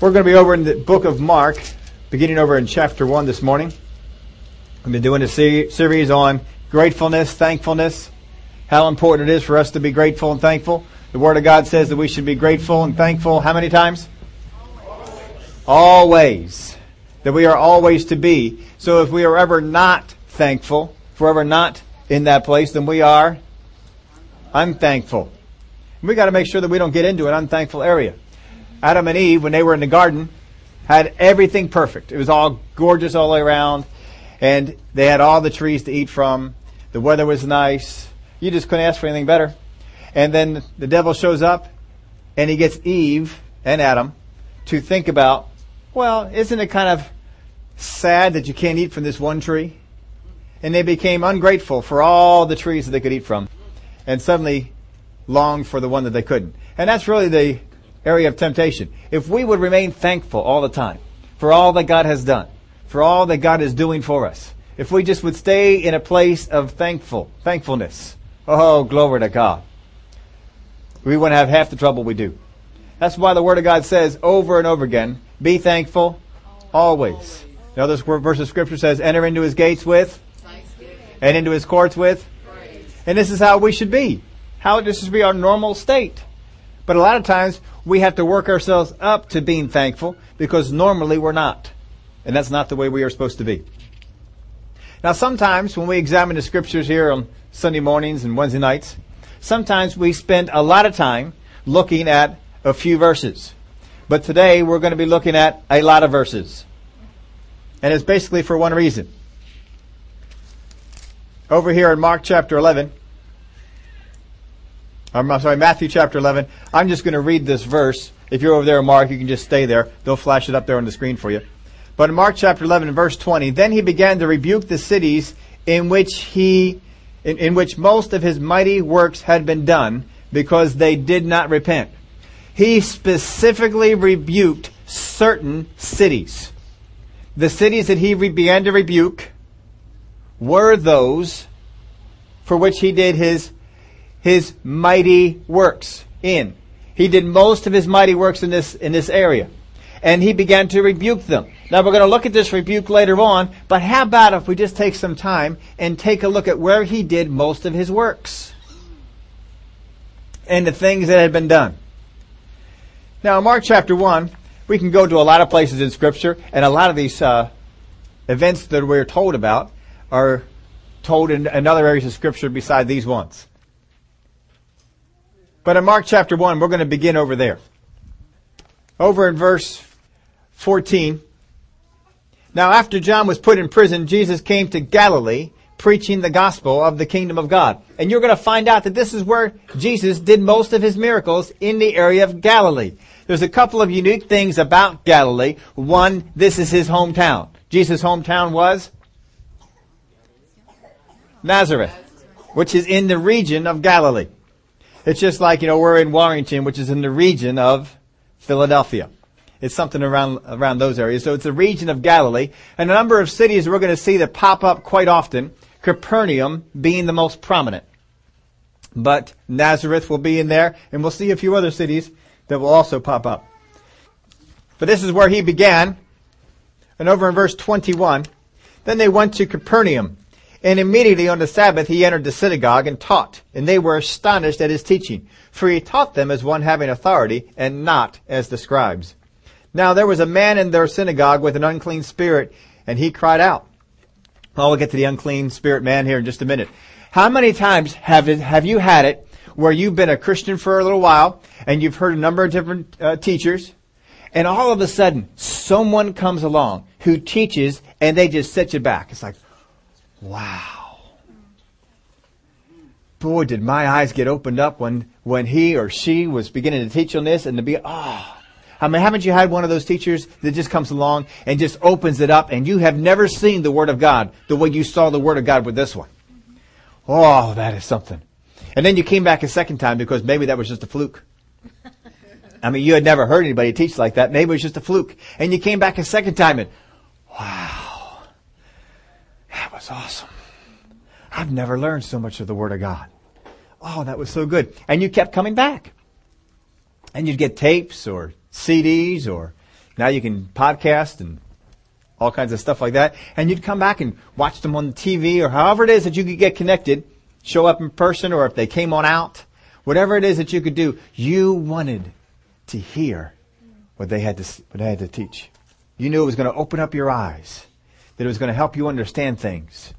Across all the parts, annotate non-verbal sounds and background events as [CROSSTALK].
We're going to be over in the book of Mark, beginning over in chapter 1 this morning. We've been doing a series on gratefulness, thankfulness, how important it is for us to be grateful and thankful. The Word of God says that we should be grateful and thankful how many times? Always. always. That we are always to be. So if we are ever not thankful, if we're ever not in that place, then we are unthankful. We got to make sure that we don't get into an unthankful area. Adam and Eve, when they were in the garden, had everything perfect. It was all gorgeous all the way around, and they had all the trees to eat from. The weather was nice. You just couldn't ask for anything better. And then the devil shows up, and he gets Eve and Adam to think about, well, isn't it kind of sad that you can't eat from this one tree? And they became ungrateful for all the trees that they could eat from, and suddenly longed for the one that they couldn't. And that's really the area of temptation. If we would remain thankful all the time for all that God has done, for all that God is doing for us, if we just would stay in a place of thankful, thankfulness, oh, glory to God, we wouldn't have half the trouble we do. That's why the Word of God says over and over again, be thankful always. Now this verse of Scripture says, enter into His gates with, and into His courts with, and this is how we should be. How this should be our normal state. But a lot of times we have to work ourselves up to being thankful because normally we're not. And that's not the way we are supposed to be. Now sometimes when we examine the scriptures here on Sunday mornings and Wednesday nights, sometimes we spend a lot of time looking at a few verses. But today we're going to be looking at a lot of verses. And it's basically for one reason. Over here in Mark chapter 11, I'm sorry, Matthew chapter 11. I'm just going to read this verse. If you're over there, Mark, you can just stay there. They'll flash it up there on the screen for you. But in Mark chapter 11 and verse 20, then he began to rebuke the cities in which he, in, in which most of his mighty works had been done because they did not repent. He specifically rebuked certain cities. The cities that he re- began to rebuke were those for which he did his his mighty works in. He did most of his mighty works in this, in this area. And he began to rebuke them. Now we're going to look at this rebuke later on, but how about if we just take some time and take a look at where he did most of his works? And the things that had been done. Now in Mark chapter 1, we can go to a lot of places in scripture, and a lot of these, uh, events that we're told about are told in, in other areas of scripture beside these ones. But in Mark chapter 1, we're going to begin over there. Over in verse 14. Now after John was put in prison, Jesus came to Galilee preaching the gospel of the kingdom of God. And you're going to find out that this is where Jesus did most of his miracles in the area of Galilee. There's a couple of unique things about Galilee. One, this is his hometown. Jesus' hometown was Nazareth, which is in the region of Galilee. It's just like, you know, we're in Warrington, which is in the region of Philadelphia. It's something around, around those areas. So it's a region of Galilee. And a number of cities we're going to see that pop up quite often, Capernaum being the most prominent. But Nazareth will be in there, and we'll see a few other cities that will also pop up. But this is where he began. And over in verse 21, then they went to Capernaum. And immediately on the Sabbath he entered the synagogue and taught, and they were astonished at his teaching, for he taught them as one having authority, and not as the scribes. Now there was a man in their synagogue with an unclean spirit, and he cried out. Well, we'll get to the unclean spirit man here in just a minute. How many times have it, have you had it where you've been a Christian for a little while, and you've heard a number of different uh, teachers, and all of a sudden someone comes along who teaches, and they just set you back. It's like, Wow. Boy, did my eyes get opened up when, when he or she was beginning to teach on this and to be, ah. Oh. I mean, haven't you had one of those teachers that just comes along and just opens it up and you have never seen the Word of God the way you saw the Word of God with this one? Oh, that is something. And then you came back a second time because maybe that was just a fluke. I mean, you had never heard anybody teach like that. Maybe it was just a fluke. And you came back a second time and, wow. That was awesome. I've never learned so much of the Word of God. Oh, that was so good. And you kept coming back. And you'd get tapes or CDs or now you can podcast and all kinds of stuff like that. And you'd come back and watch them on the TV or however it is that you could get connected, show up in person or if they came on out, whatever it is that you could do, you wanted to hear what they had to, what they had to teach. You knew it was going to open up your eyes, that it was going to help you understand things.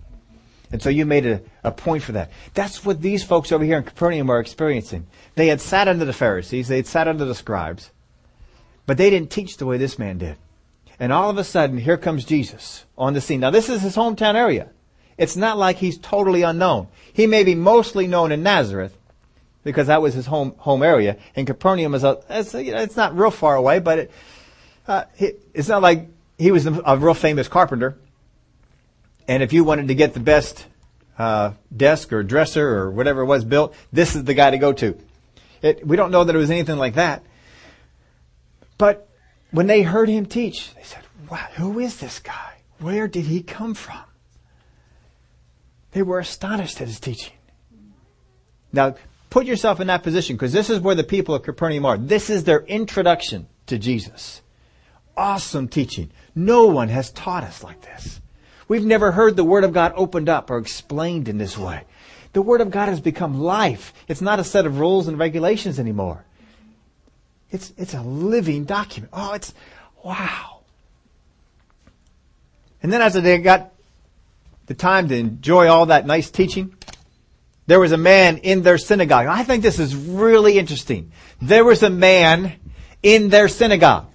And so you made a, a point for that. That's what these folks over here in Capernaum are experiencing. They had sat under the Pharisees, they had sat under the scribes, but they didn't teach the way this man did. And all of a sudden, here comes Jesus on the scene. Now, this is his hometown area. It's not like he's totally unknown. He may be mostly known in Nazareth because that was his home home area. And Capernaum is a it's, you know, it's not real far away, but it, uh, it's not like he was a real famous carpenter. And if you wanted to get the best uh, desk or dresser or whatever it was built, this is the guy to go to. It, we don't know that it was anything like that. But when they heard him teach, they said, wow, who is this guy? Where did he come from? They were astonished at his teaching. Now, put yourself in that position because this is where the people of Capernaum are. This is their introduction to Jesus. Awesome teaching. No one has taught us like this. We've never heard the Word of God opened up or explained in this way. The Word of God has become life. It's not a set of rules and regulations anymore. It's, it's a living document. Oh, it's, wow. And then as they got the time to enjoy all that nice teaching, there was a man in their synagogue. I think this is really interesting. There was a man in their synagogue.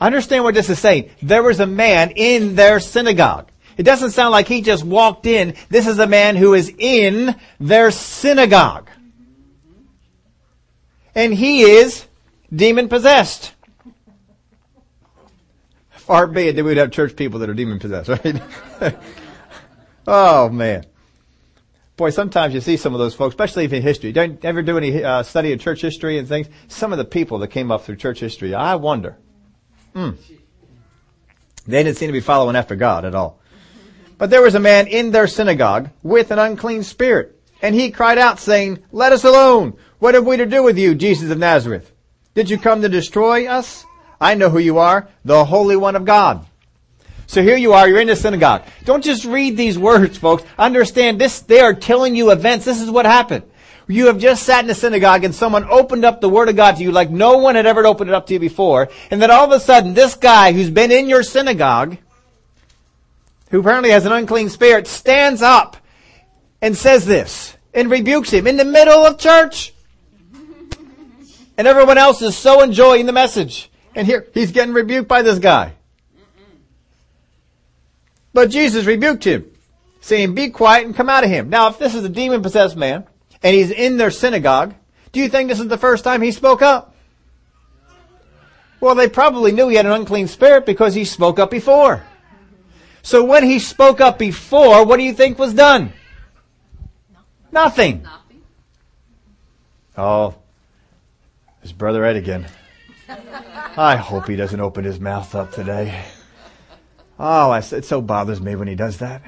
Understand what this is saying. There was a man in their synagogue. It doesn't sound like he just walked in. This is a man who is in their synagogue. And he is demon possessed. Far be it that we'd have church people that are demon possessed, right? [LAUGHS] oh man. Boy, sometimes you see some of those folks, especially in history. Don't ever do any uh, study of church history and things. Some of the people that came up through church history, I wonder Mm. They didn't seem to be following after God at all. But there was a man in their synagogue with an unclean spirit. And he cried out saying, Let us alone. What have we to do with you, Jesus of Nazareth? Did you come to destroy us? I know who you are, the Holy One of God. So here you are, you're in the synagogue. Don't just read these words, folks. Understand this, they are telling you events. This is what happened. You have just sat in a synagogue and someone opened up the Word of God to you like no one had ever opened it up to you before. And then all of a sudden, this guy who's been in your synagogue, who apparently has an unclean spirit, stands up and says this and rebukes him in the middle of church. And everyone else is so enjoying the message. And here, he's getting rebuked by this guy. But Jesus rebuked him, saying, be quiet and come out of him. Now, if this is a demon possessed man, and he's in their synagogue, do you think this is the first time he spoke up? Well, they probably knew he had an unclean spirit because he spoke up before. So when he spoke up before, what do you think was done? Nothing. Nothing. Oh, his brother Ed again. [LAUGHS] I hope he doesn't open his mouth up today. Oh, it so bothers me when he does that.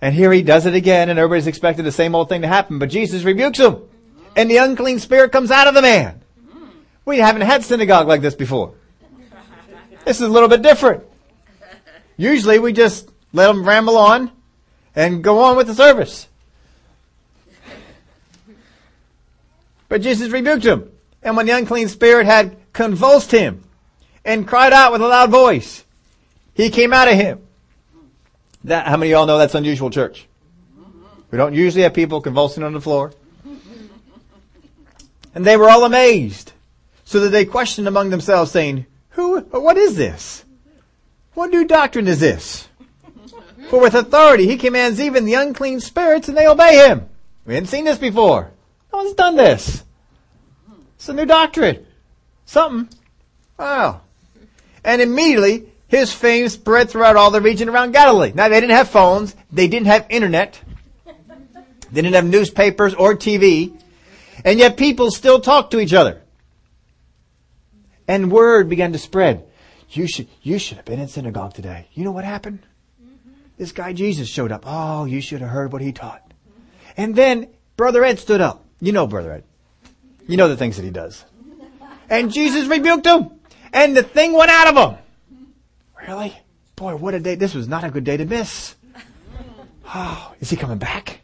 And here he does it again, and everybody's expecting the same old thing to happen, but Jesus rebukes him. And the unclean spirit comes out of the man. We haven't had synagogue like this before. This is a little bit different. Usually we just let them ramble on and go on with the service. But Jesus rebuked him. And when the unclean spirit had convulsed him and cried out with a loud voice, he came out of him. That, how many of y'all know that's unusual church? We don't usually have people convulsing on the floor. And they were all amazed. So that they questioned among themselves saying, who, what is this? What new doctrine is this? For with authority he commands even the unclean spirits and they obey him. We hadn't seen this before. No one's done this. It's a new doctrine. Something. Wow. And immediately his fame spread throughout all the region around Galilee. Now they didn't have phones. They didn't have internet. They didn't have newspapers or TV. And yet people still talked to each other. And word began to spread. You should, you should have been in synagogue today. You know what happened? This guy Jesus showed up. Oh, you should have heard what he taught. And then Brother Ed stood up. You know Brother Ed. You know the things that he does. And Jesus rebuked him. And the thing went out of him. Really? Boy, what a day. This was not a good day to miss. Oh, is he coming back?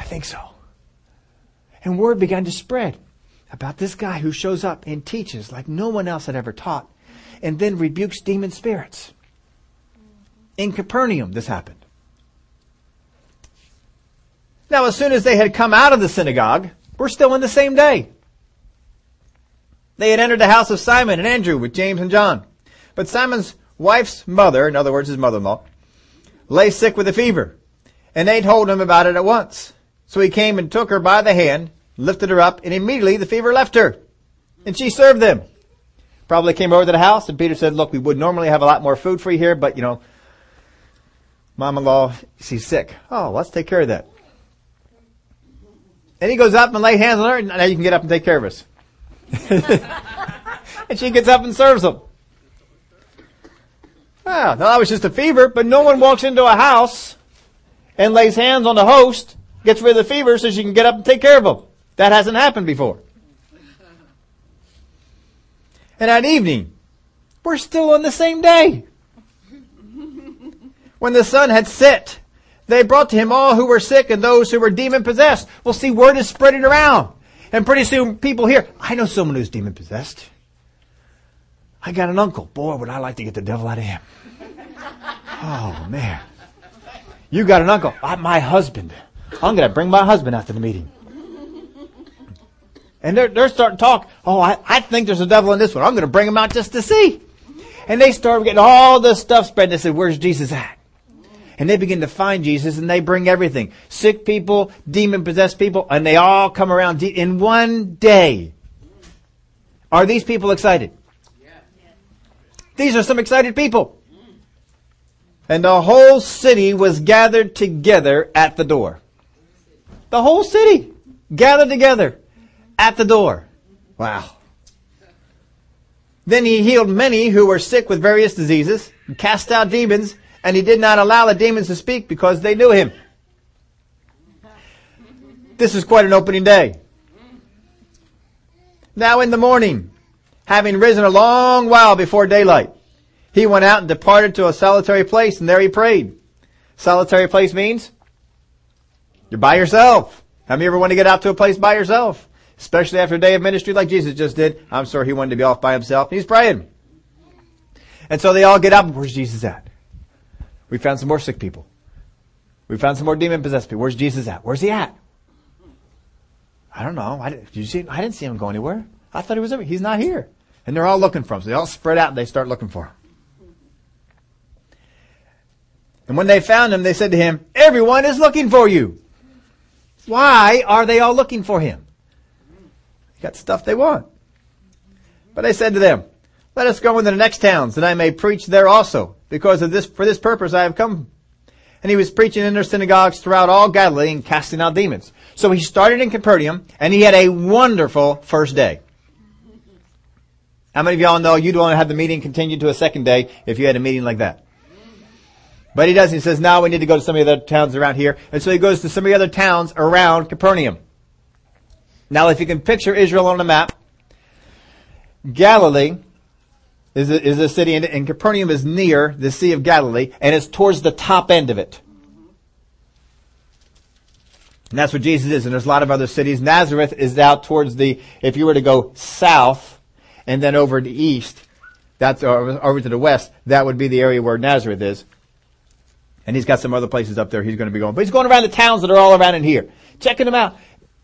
I think so. And word began to spread about this guy who shows up and teaches like no one else had ever taught and then rebukes demon spirits. In Capernaum, this happened. Now, as soon as they had come out of the synagogue, we're still in the same day. They had entered the house of Simon and Andrew with James and John. But Simon's wife's mother, in other words, his mother-in-law, lay sick with a fever. And they told him about it at once. So he came and took her by the hand, lifted her up, and immediately the fever left her. And she served them. Probably came over to the house and Peter said, look, we would normally have a lot more food for you here, but you know, mom-in-law, she's sick. Oh, let's take care of that. And he goes up and lays hands on her, and now you can get up and take care of us. [LAUGHS] and she gets up and serves them. Ah, now that was just a fever, but no one walks into a house and lays hands on the host, gets rid of the fever so she can get up and take care of them. That hasn't happened before. And that evening, we're still on the same day. When the sun had set, they brought to him all who were sick and those who were demon possessed. Well, see, word is spreading around. And pretty soon people hear, I know someone who's demon possessed. I got an uncle. Boy, would I like to get the devil out of him. Oh, man. You got an uncle. I, my husband. I'm going to bring my husband out to the meeting. And they're, they're starting to talk. Oh, I, I think there's a devil in this one. I'm going to bring him out just to see. And they start getting all this stuff spread. They said, where's Jesus at? And they begin to find Jesus and they bring everything. Sick people, demon possessed people, and they all come around in one day. Are these people excited? These are some excited people. And the whole city was gathered together at the door. The whole city gathered together at the door. Wow. Then he healed many who were sick with various diseases, cast out demons, and he did not allow the demons to speak because they knew him. This is quite an opening day. Now in the morning, having risen a long while before daylight, he went out and departed to a solitary place and there he prayed. Solitary place means you're by yourself. How many ever want to get out to a place by yourself? Especially after a day of ministry like Jesus just did. I'm sure he wanted to be off by himself. He's praying. And so they all get up. Where's Jesus at? We found some more sick people. We found some more demon possessed people. Where's Jesus at? Where's he at? I don't know. I didn't, did you see? I didn't see him go anywhere. I thought he was there. He's not here. And they're all looking for him. So they all spread out and they start looking for him. And when they found him, they said to him, everyone is looking for you. Why are they all looking for him? He got stuff they want. But they said to them, let us go into the next towns that I may preach there also, because of this, for this purpose I have come. And he was preaching in their synagogues throughout all Galilee and casting out demons. So he started in Capernaum and he had a wonderful first day. How many of y'all know you'd want to have the meeting continue to a second day if you had a meeting like that? But he doesn't. He says, now we need to go to some of the other towns around here. And so he goes to some of the other towns around Capernaum. Now if you can picture Israel on a map, Galilee is a, is a city, and, and Capernaum is near the Sea of Galilee, and it's towards the top end of it. And that's where Jesus is, and there's a lot of other cities. Nazareth is out towards the, if you were to go south, and then over to the east, that's over, over to the west, that would be the area where Nazareth is. And he's got some other places up there he's going to be going. But he's going around the towns that are all around in here. Checking them out.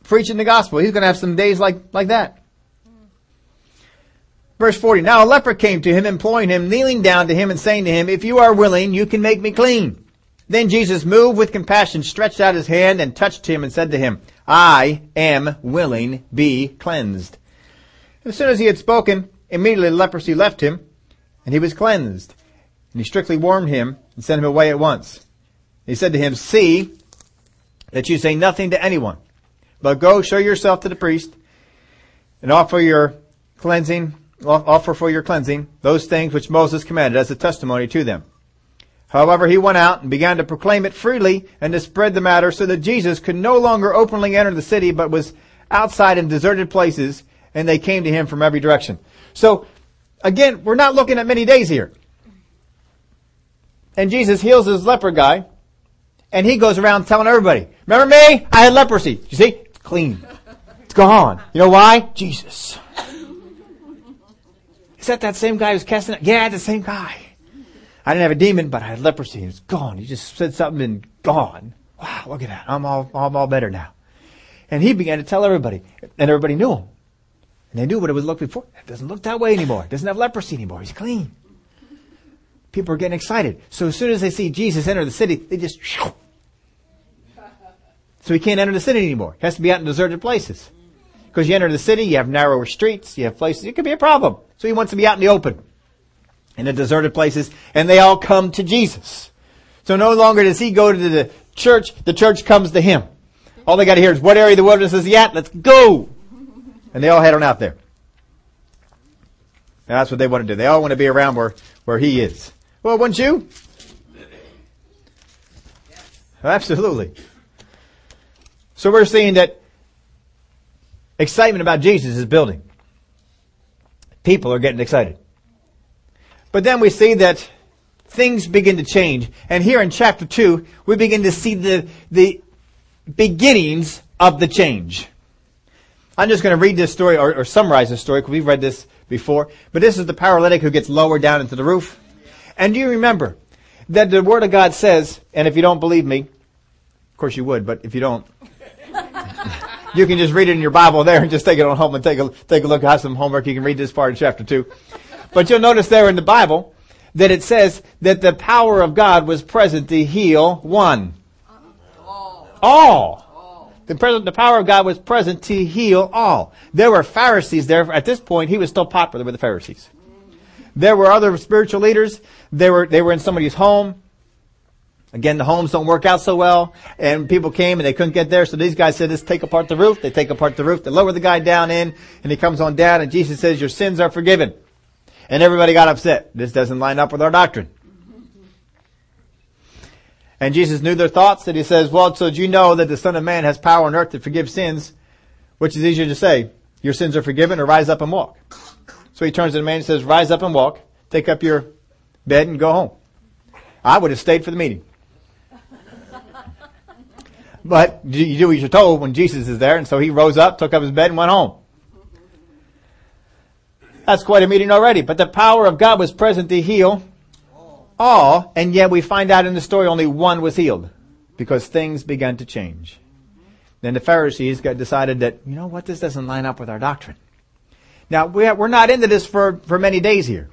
Preaching the gospel. He's going to have some days like, like that. Verse 40, Now a leper came to him, imploring him, kneeling down to him and saying to him, If you are willing, you can make me clean. Then Jesus, moved with compassion, stretched out his hand and touched him and said to him, I am willing, be cleansed. as soon as he had spoken, immediately leprosy left him, and he was cleansed. And he strictly warned him and sent him away at once. He said to him, See that you say nothing to anyone, but go show yourself to the priest and offer your cleansing offer for your cleansing those things which Moses commanded as a testimony to them. However, he went out and began to proclaim it freely and to spread the matter so that Jesus could no longer openly enter the city, but was outside in deserted places and they came to him from every direction. So, again, we're not looking at many days here. And Jesus heals this leper guy and he goes around telling everybody, remember me? I had leprosy. You see? It's clean. It's gone. You know why? Jesus. Is that that same guy who's casting out? Yeah, the same guy. I didn't have a demon, but I had leprosy. It's gone. He just said something and gone. Wow, look at that. I'm all, I'm all better now. And he began to tell everybody, and everybody knew him. And they knew what it would look before. It doesn't look that way anymore. It doesn't have leprosy anymore. He's clean. People are getting excited. So as soon as they see Jesus enter the city, they just, [LAUGHS] so he can't enter the city anymore. He has to be out in deserted places. Because you enter the city, you have narrower streets, you have places, it could be a problem. So he wants to be out in the open. In the deserted places, and they all come to Jesus. So no longer does he go to the church, the church comes to him. All they gotta hear is, what area of the wilderness is he at? Let's go! [LAUGHS] And they all head on out there. That's what they want to do. They all want to be around where, where he is. Well, wouldn't you? Absolutely. So we're seeing that excitement about Jesus is building. People are getting excited. But then we see that things begin to change. And here in chapter 2, we begin to see the, the beginnings of the change. I'm just going to read this story or, or summarize this story because we've read this before. But this is the paralytic who gets lowered down into the roof. And do you remember that the Word of God says, and if you don't believe me, of course you would, but if you don't, you can just read it in your Bible there and just take it on home and take a, take a look, have some homework. You can read this part in chapter 2. But you'll notice there in the Bible that it says that the power of God was present to heal one. All. all. The, present, the power of God was present to heal all. There were Pharisees there. At this point, he was still popular with the Pharisees. There were other spiritual leaders. They were, they were in somebody's home. Again, the homes don't work out so well, and people came and they couldn't get there, so these guys said, let's take apart the roof. They take apart the roof, they lower the guy down in, and he comes on down, and Jesus says, your sins are forgiven. And everybody got upset. This doesn't line up with our doctrine. And Jesus knew their thoughts, and he says, well, so do you know that the Son of Man has power on earth to forgive sins? Which is easier to say, your sins are forgiven, or rise up and walk. So he turns to the man and says, rise up and walk, take up your bed and go home. I would have stayed for the meeting. [LAUGHS] But you do as you're told when Jesus is there, and so he rose up, took up his bed, and went home. That's quite a meeting already. But the power of God was present to heal all, and yet we find out in the story only one was healed because things began to change. Then the Pharisees got decided that, you know what, this doesn't line up with our doctrine. Now, we're not into this for, for many days here.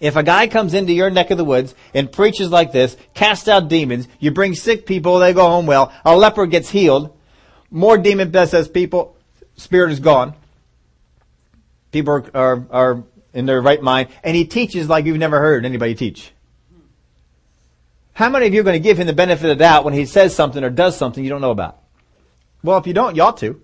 If a guy comes into your neck of the woods and preaches like this, cast out demons, you bring sick people, they go home well, a leper gets healed, more demon possessed people, spirit is gone. People are, are, are in their right mind, and he teaches like you've never heard anybody teach. How many of you are going to give him the benefit of the doubt when he says something or does something you don't know about? Well, if you don't, you ought to.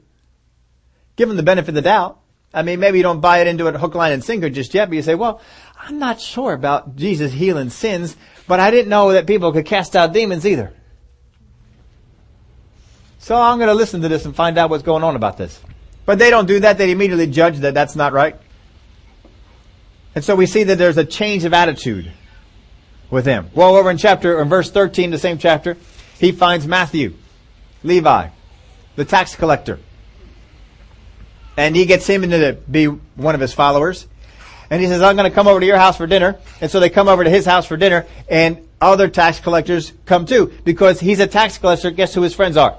Give him the benefit of the doubt. I mean, maybe you don't buy it into it hook, line, and sinker just yet, but you say, well, I'm not sure about Jesus healing sins, but I didn't know that people could cast out demons either. So I'm going to listen to this and find out what's going on about this. But they don't do that. They immediately judge that that's not right. And so we see that there's a change of attitude with him. Well, over in chapter, in verse 13, the same chapter, he finds Matthew, Levi, the tax collector. And he gets him into to be one of his followers. And he says, I'm going to come over to your house for dinner. And so they come over to his house for dinner and other tax collectors come too. Because he's a tax collector. Guess who his friends are?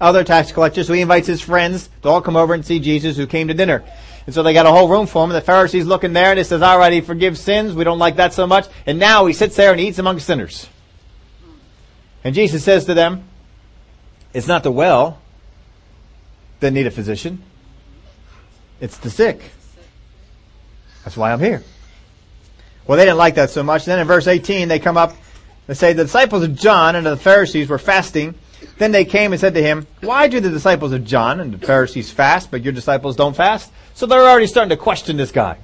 Other tax collectors. So he invites his friends to all come over and see Jesus who came to dinner. And so they got a whole room for him. The Pharisees looking there and he says, all right, he forgives sins. We don't like that so much. And now he sits there and eats among sinners. And Jesus says to them, it's not the well that need a physician. It's the sick. That's why I'm here. Well, they didn't like that so much. Then in verse 18, they come up and say, the disciples of John and the Pharisees were fasting. Then they came and said to him, why do the disciples of John and the Pharisees fast, but your disciples don't fast? So they're already starting to question this guy.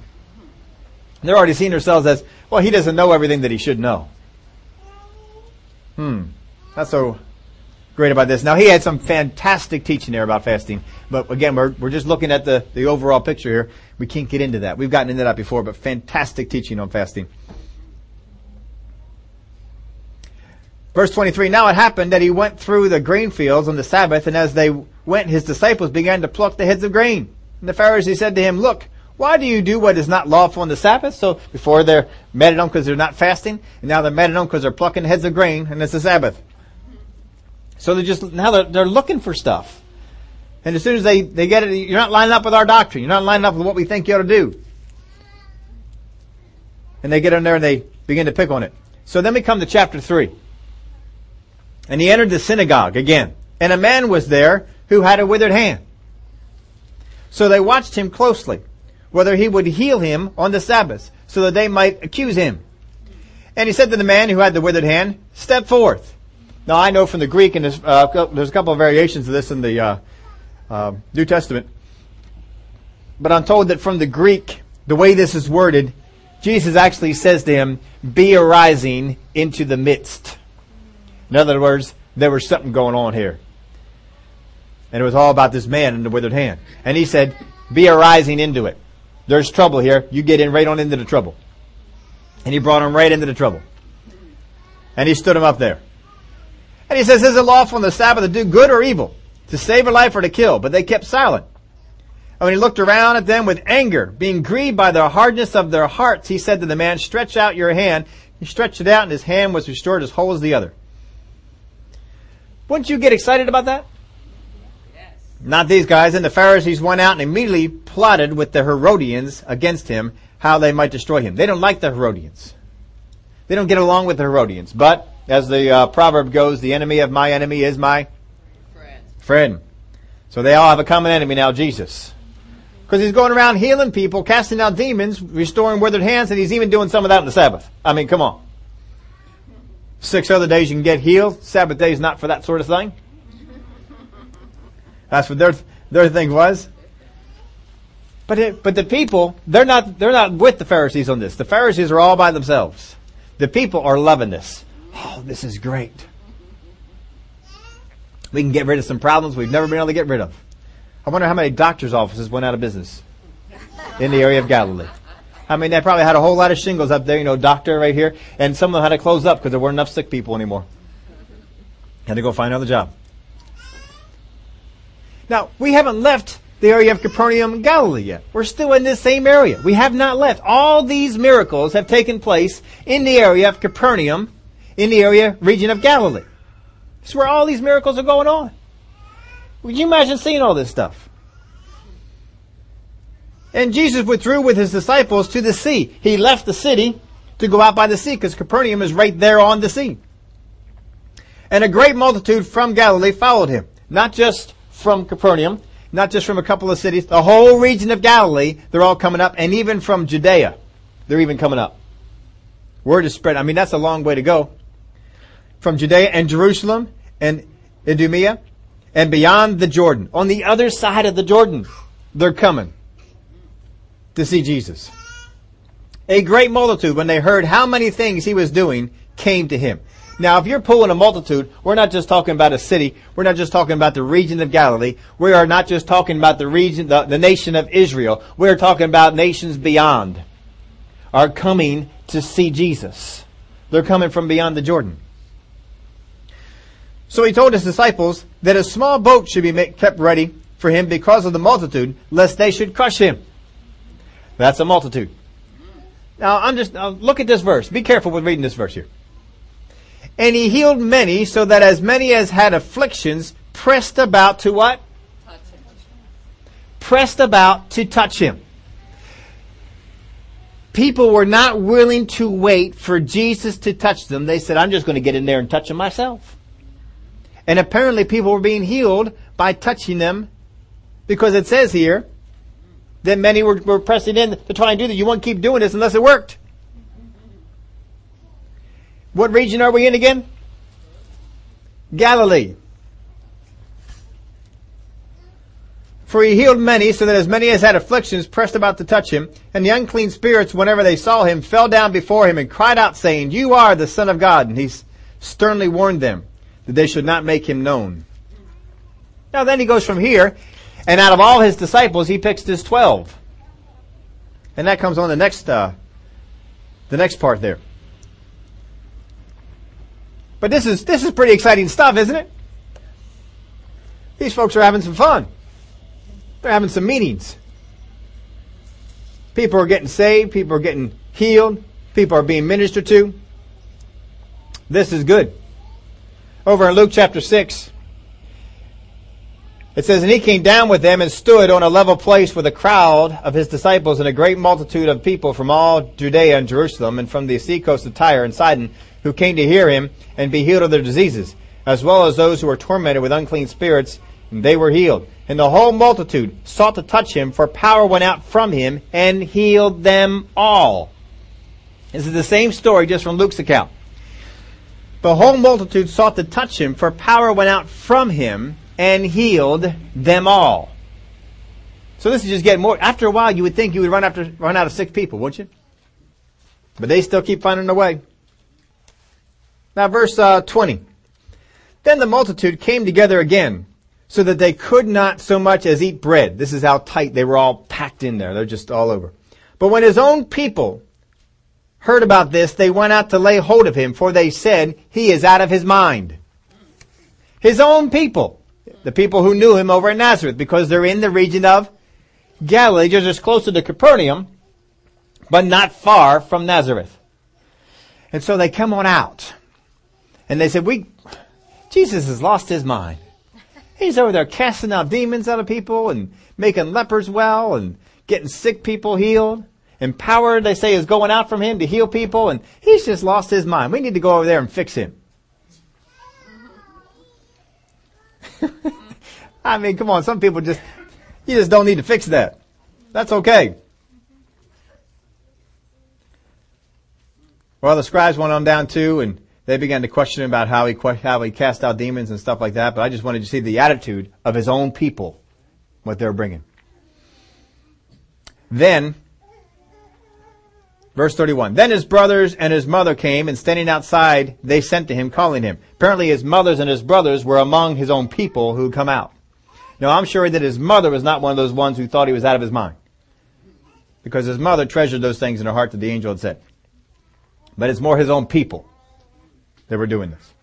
They're already seeing themselves as, well, he doesn't know everything that he should know. Hmm. Not so, great about this. Now he had some fantastic teaching there about fasting, but again, we're, we're just looking at the, the overall picture here. We can't get into that. We've gotten into that before, but fantastic teaching on fasting. Verse 23, Now it happened that he went through the grain fields on the Sabbath, and as they went, his disciples began to pluck the heads of grain. And the Pharisees said to him, Look, why do you do what is not lawful on the Sabbath? So before they're mad at them because they're not fasting, and now they're mad at them because they're plucking heads of grain, and it's the Sabbath. So they're just, now they're, they're looking for stuff. And as soon as they, they get it, you're not lining up with our doctrine. You're not lining up with what we think you ought to do. And they get in there and they begin to pick on it. So then we come to chapter 3. And he entered the synagogue again. And a man was there who had a withered hand. So they watched him closely, whether he would heal him on the Sabbath, so that they might accuse him. And he said to the man who had the withered hand, Step forth. Now I know from the Greek, and there's, uh, there's a couple of variations of this in the uh, uh, New Testament, but I'm told that from the Greek, the way this is worded, Jesus actually says to him, "Be arising into the midst." In other words, there was something going on here. And it was all about this man in the withered hand. And he said, be arising into it. There's trouble here. You get in right on into the trouble. And he brought him right into the trouble. And he stood him up there. And he says, is it lawful on the Sabbath to do good or evil? To save a life or to kill? But they kept silent. And when he looked around at them with anger, being grieved by the hardness of their hearts, he said to the man, stretch out your hand. He stretched it out and his hand was restored as whole as the other. Wouldn't you get excited about that? Yes. Not these guys. And the Pharisees went out and immediately plotted with the Herodians against him how they might destroy him. They don't like the Herodians. They don't get along with the Herodians. But, as the uh, proverb goes, the enemy of my enemy is my friend. friend. So they all have a common enemy now, Jesus. Because he's going around healing people, casting out demons, restoring withered hands, and he's even doing some of that on the Sabbath. I mean, come on. Six other days you can get healed. Sabbath day is not for that sort of thing. That's what their their thing was. But it, but the people they're not they're not with the Pharisees on this. The Pharisees are all by themselves. The people are loving this. Oh, this is great. We can get rid of some problems we've never been able to get rid of. I wonder how many doctors' offices went out of business in the area of Galilee. I mean, they probably had a whole lot of shingles up there, you know, doctor right here, and some of them had to close up because there weren't enough sick people anymore. Had to go find another job. Now, we haven't left the area of Capernaum, Galilee yet. We're still in this same area. We have not left. All these miracles have taken place in the area of Capernaum, in the area, region of Galilee. Is where all these miracles are going on. Would you imagine seeing all this stuff? And Jesus withdrew with his disciples to the sea. He left the city to go out by the sea because Capernaum is right there on the sea. And a great multitude from Galilee followed him. Not just from Capernaum, not just from a couple of cities, the whole region of Galilee, they're all coming up, and even from Judea, they're even coming up. Word is spread. I mean, that's a long way to go. From Judea and Jerusalem and Idumea and beyond the Jordan. On the other side of the Jordan, they're coming to see Jesus. A great multitude, when they heard how many things he was doing, came to him. Now, if you're pulling a multitude, we're not just talking about a city. We're not just talking about the region of Galilee. We are not just talking about the region, the, the nation of Israel. We're talking about nations beyond are coming to see Jesus. They're coming from beyond the Jordan. So he told his disciples that a small boat should be kept ready for him because of the multitude, lest they should crush him. That's a multitude. Now, I'm just, now look at this verse. Be careful with reading this verse here. And he healed many, so that as many as had afflictions pressed about to what? Pressed about to touch him. People were not willing to wait for Jesus to touch them. They said, I'm just going to get in there and touch him myself. And apparently people were being healed by touching them because it says here, that many were, were pressing in to try and do that. You won't keep doing this unless it worked. What region are we in again? Galilee. For he healed many, so that as many as had afflictions pressed about to touch him, and the unclean spirits, whenever they saw him, fell down before him and cried out, saying, You are the Son of God. And he sternly warned them that they should not make him known. Now then he goes from here, and out of all his disciples, he picks his twelve. And that comes on the next, uh, the next part there. But this is, this is pretty exciting stuff, isn't it? These folks are having some fun. They're having some meetings. People are getting saved. People are getting healed. People are being ministered to. This is good. Over in Luke chapter 6, it says, And he came down with them and stood on a level place with a crowd of his disciples and a great multitude of people from all Judea and Jerusalem and from the seacoast of Tyre and Sidon who came to hear him and be healed of their diseases, as well as those who were tormented with unclean spirits, and they were healed. And the whole multitude sought to touch him, for power went out from him and healed them all. This is the same story just from Luke's account. The whole multitude sought to touch him, for power went out from him and healed them all. So this is just getting more. After a while, you would think you would run after run out of sick people, wouldn't you? But they still keep finding a way. Now, verse uh, 20. Then the multitude came together again so that they could not so much as eat bread. This is how tight they were all packed in there. They're just all over. But when his own people heard about this, they went out to lay hold of him, for they said, he is out of his mind. His own people, the people who knew him over in Nazareth, because they're in the region of Galilee, just as close to Capernaum, but not far from Nazareth. And so they come on out. And they said, we, Jesus has lost his mind. He's over there casting out demons out of people and making lepers well and getting sick people healed. And power, they say, is going out from him to heal people and he's just lost his mind. We need to go over there and fix him. [LAUGHS] I mean, come on, some people just, you just don't need to fix that. That's okay. Well, the scribes went on down too and they began to question him about how he, how he cast out demons and stuff like that, but I just wanted to see the attitude of his own people, what they're bringing. Then, verse 31, then his brothers and his mother came, and standing outside, they sent to him, calling him. Apparently his mothers and his brothers were among his own people who come out. Now I'm sure that his mother was not one of those ones who thought he was out of his mind. Because his mother treasured those things in her heart that the angel had said. But it's more his own people that were doing this.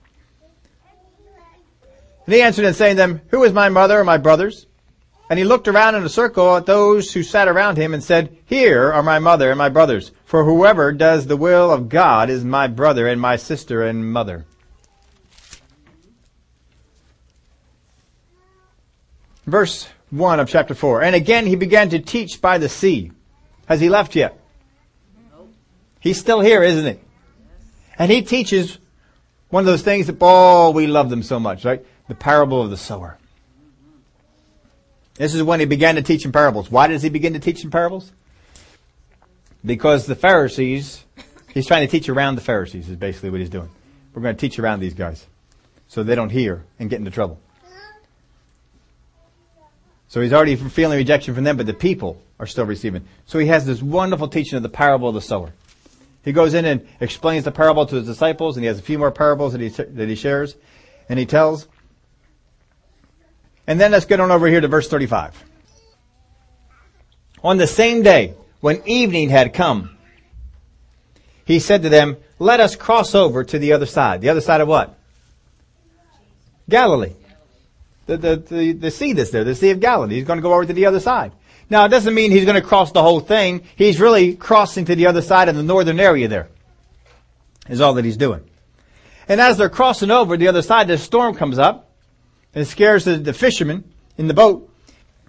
And he answered and saying to them, Who is my mother and my brothers? And he looked around in a circle at those who sat around him and said, Here are my mother and my brothers. For whoever does the will of God is my brother and my sister and mother. Verse 1 of chapter 4. And again he began to teach by the sea. Has he left yet? He's still here, isn't he? And he teaches one of those things that, oh, we love them so much, right? The parable of the sower. This is when he began to teach in parables. Why does he begin to teach in parables? Because the Pharisees, he's trying to teach around the Pharisees is basically what he's doing. We're going to teach around these guys so they don't hear and get into trouble. So he's already feeling rejection from them, but the people are still receiving. So he has this wonderful teaching of the parable of the sower. He goes in and explains the parable to his disciples, and he has a few more parables that he, that he shares, and he tells. And then let's get on over here to verse 35. On the same day, when evening had come, he said to them, let us cross over to the other side. The other side of what? Galilee. The, the, the, the sea that's there, the Sea of Galilee. He's going to go over to the other side. Now, it doesn't mean he's going to cross the whole thing. He's really crossing to the other side of the northern area there. Is all that he's doing. And as they're crossing over the other side, the storm comes up and it scares the, the fishermen in the boat.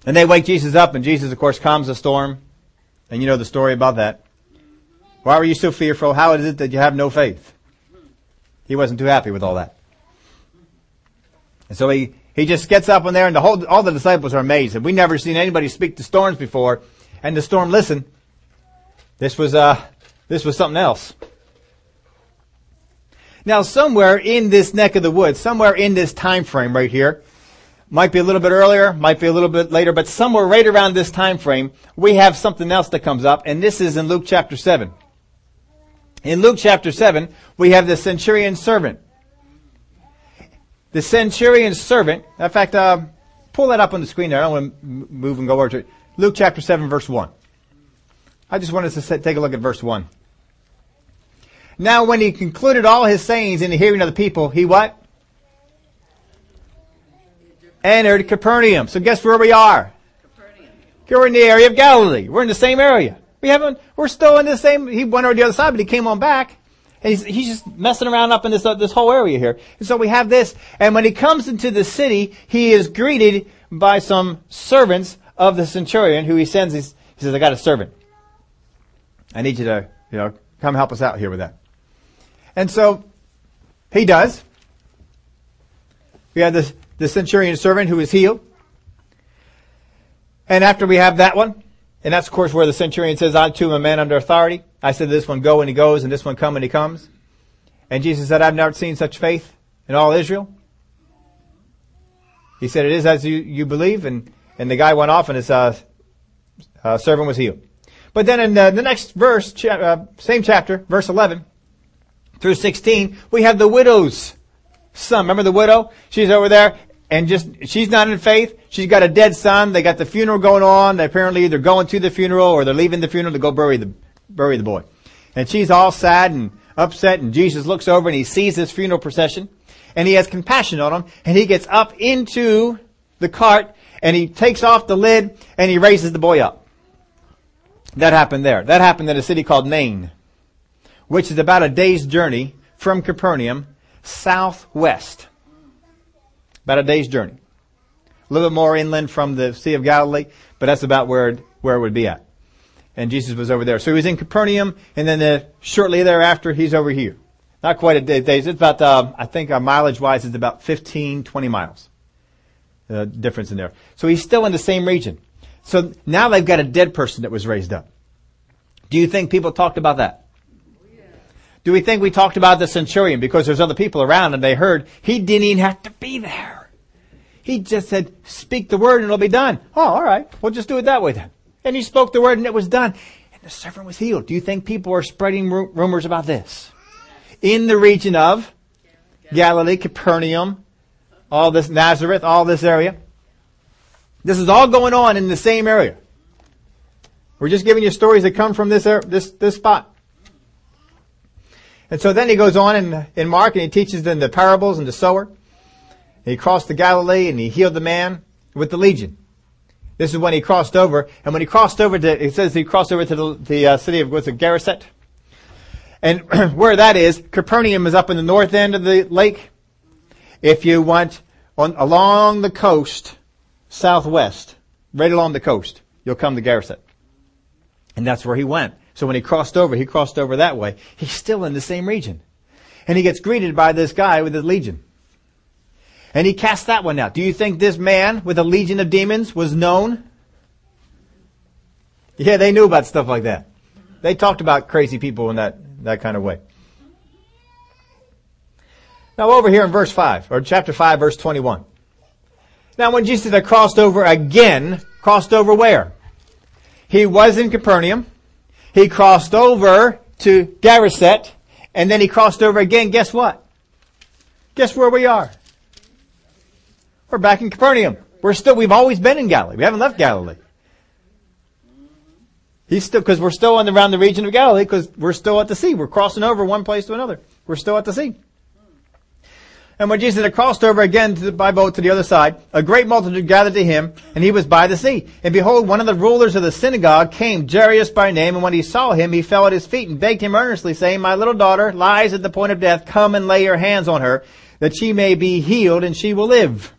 And they wake Jesus up and Jesus, of course, calms the storm. And you know the story about that. Why were you so fearful? How is it that you have no faith? He wasn't too happy with all that. And so he, he just gets up in there and the whole, all the disciples are amazed. And we never seen anybody speak to storms before. And the storm listened. This was, uh, this was something else. Now somewhere in this neck of the woods, somewhere in this time frame right here, might be a little bit earlier, might be a little bit later, but somewhere right around this time frame, we have something else that comes up, and this is in Luke chapter 7. In Luke chapter 7, we have the centurion servant the centurion's servant, in fact, uh, pull that up on the screen there. I don't want to move and go over to it. Luke chapter 7 verse 1. I just wanted to take a look at verse 1. Now when he concluded all his sayings in the hearing of the people, he what? Entered Capernaum. So guess where we are? Capernaum. We're in the area of Galilee. We're in the same area. We haven't, we're still in the same, he went over the other side, but he came on back. And he's, he's just messing around up in this, uh, this whole area here. And so we have this, and when he comes into the city, he is greeted by some servants of the centurion who he sends, he says, I got a servant. I need you to, you know, come help us out here with that. And so, he does. We have the, the centurion servant who is healed. And after we have that one, and that's of course where the centurion says, I too am a man under authority. I said to this one go and he goes and this one come and he comes. And Jesus said, I've never seen such faith in all Israel. He said, it is as you, you believe and, and the guy went off and his, uh, uh, servant was healed. But then in the, the next verse, cha- uh, same chapter, verse 11 through 16, we have the widow's son. Remember the widow? She's over there and just she's not in faith. She's got a dead son. They got the funeral going on. They apparently either going to the funeral or they're leaving the funeral to go bury the bury the boy. And she's all sad and upset. And Jesus looks over and he sees this funeral procession, and he has compassion on them. And he gets up into the cart and he takes off the lid and he raises the boy up. That happened there. That happened in a city called Nain, which is about a day's journey from Capernaum southwest. About a day's journey. A little bit more inland from the Sea of Galilee, but that's about where where it would be at. And Jesus was over there. So he was in Capernaum, and then uh, shortly thereafter, he's over here. Not quite a day. It's about, uh, I think, uh, mileage-wise, it's about 15, 20 miles. Uh, difference in there. So he's still in the same region. So now they've got a dead person that was raised up. Do you think people talked about that? Do we think we talked about the centurion because there's other people around and they heard he didn't even have to be there? He just said, speak the word and it'll be done. Oh, all right. We'll just do it that way then. And he spoke the word and it was done. And the servant was healed. Do you think people are spreading rumors about this? In the region of Galilee, Capernaum, all this Nazareth, all this area. This is all going on in the same area. We're just giving you stories that come from this, this, this spot. And so then he goes on in, in Mark and he teaches them the parables and the sower. He crossed the Galilee and he healed the man with the legion. This is when he crossed over. And when he crossed over to, it says he crossed over to the, the uh, city of, what's it, Geraset? And [CLEARS THROAT] where that is, Capernaum is up in the north end of the lake. If you want on, along the coast, southwest, right along the coast, you'll come to Geraset. And that's where he went. So when he crossed over, he crossed over that way. He's still in the same region. And he gets greeted by this guy with his legion. And he cast that one out. Do you think this man with a legion of demons was known? Yeah, they knew about stuff like that. They talked about crazy people in that, that kind of way. Now over here in verse 5, or chapter 5, verse 21. Now when Jesus had crossed over again, crossed over where? He was in Capernaum. He crossed over to Geraset, and then he crossed over again. Guess what? Guess where we are? We're back in Capernaum. We're still, we've always been in Galilee. We haven't left Galilee. He's still, cause we're still in the, around the region of Galilee, cause we're still at the sea. We're crossing over one place to another. We're still at the sea. And when Jesus had crossed over again the, by boat to the other side, a great multitude gathered to him, and he was by the sea. And behold, one of the rulers of the synagogue came, Jairus by name, and when he saw him, he fell at his feet and begged him earnestly, saying, My little daughter lies at the point of death. Come and lay your hands on her, that she may be healed, and she will live.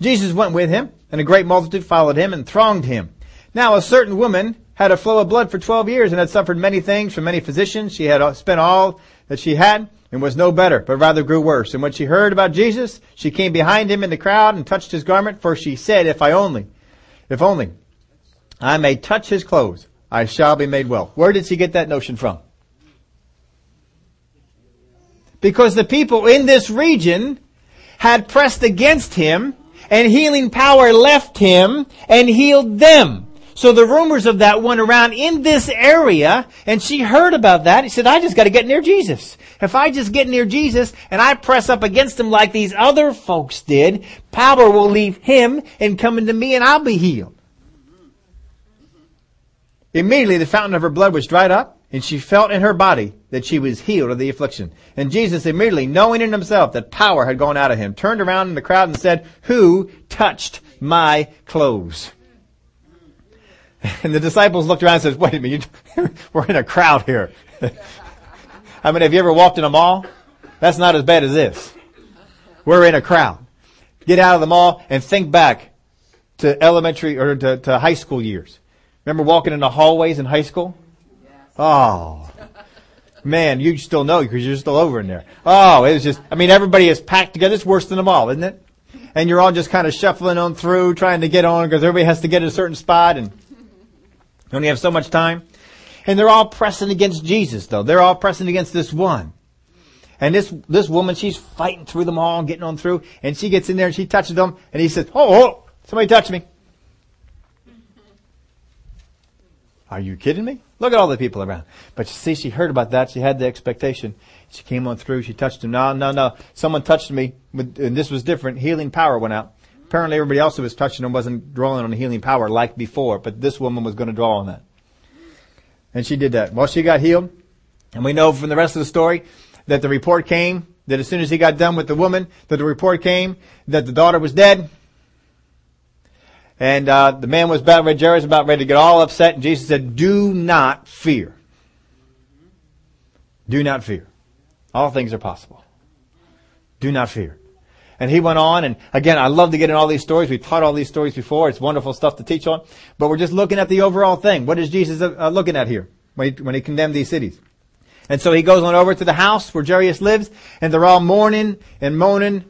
Jesus went with him, and a great multitude followed him and thronged him. Now a certain woman had a flow of blood for twelve years, and had suffered many things from many physicians. She had spent all that she had, and was no better, but rather grew worse. And when she heard about Jesus, she came behind him in the crowd and touched his garment, for she said, if I only, if only I may touch his clothes, I shall be made well. Where did she get that notion from? Because the people in this region had pressed against him and healing power left him and healed them. So the rumors of that went around in this area, and she heard about that. He said, I just gotta get near Jesus. If I just get near Jesus, and I press up against him like these other folks did, power will leave him and come into me and I'll be healed. Immediately the fountain of her blood was dried up, and she felt in her body that she was healed of the affliction. And Jesus immediately, knowing in himself that power had gone out of him, turned around in the crowd and said, Who touched my clothes? And the disciples looked around and said, wait a minute, [LAUGHS] we're in a crowd here. [LAUGHS] I mean, have you ever walked in a mall? That's not as bad as this. We're in a crowd. Get out of the mall and think back to elementary or to, to high school years. Remember walking in the hallways in high school? Oh. Man, you still know because you're still over in there. Oh, it was just, I mean, everybody is packed together. It's worse than the mall, isn't it? And you're all just kind of shuffling on through, trying to get on because everybody has to get a certain spot and you only have so much time. And they're all pressing against Jesus though. They're all pressing against this one. And this, this woman, she's fighting through them all, getting on through, and she gets in there and she touches them, and he says, oh, oh somebody touch me. Are you kidding me? Look at all the people around. But you see, she heard about that. She had the expectation. She came on through. She touched him. No, no, no. Someone touched me. And this was different. Healing power went out. Apparently everybody else who was touching him wasn't drawing on the healing power like before, but this woman was going to draw on that. And she did that. Well, she got healed. And we know from the rest of the story that the report came that as soon as he got done with the woman, that the report came that the daughter was dead and uh, the man was about ready, Jairus about ready to get all upset, and Jesus said, "Do not fear. Do not fear. All things are possible. Do not fear." And he went on, and again, I love to get in all these stories. We've taught all these stories before. It's wonderful stuff to teach on. But we're just looking at the overall thing. What is Jesus uh, looking at here when he, when he condemned these cities? And so he goes on over to the house where Jairus lives, and they're all mourning and moaning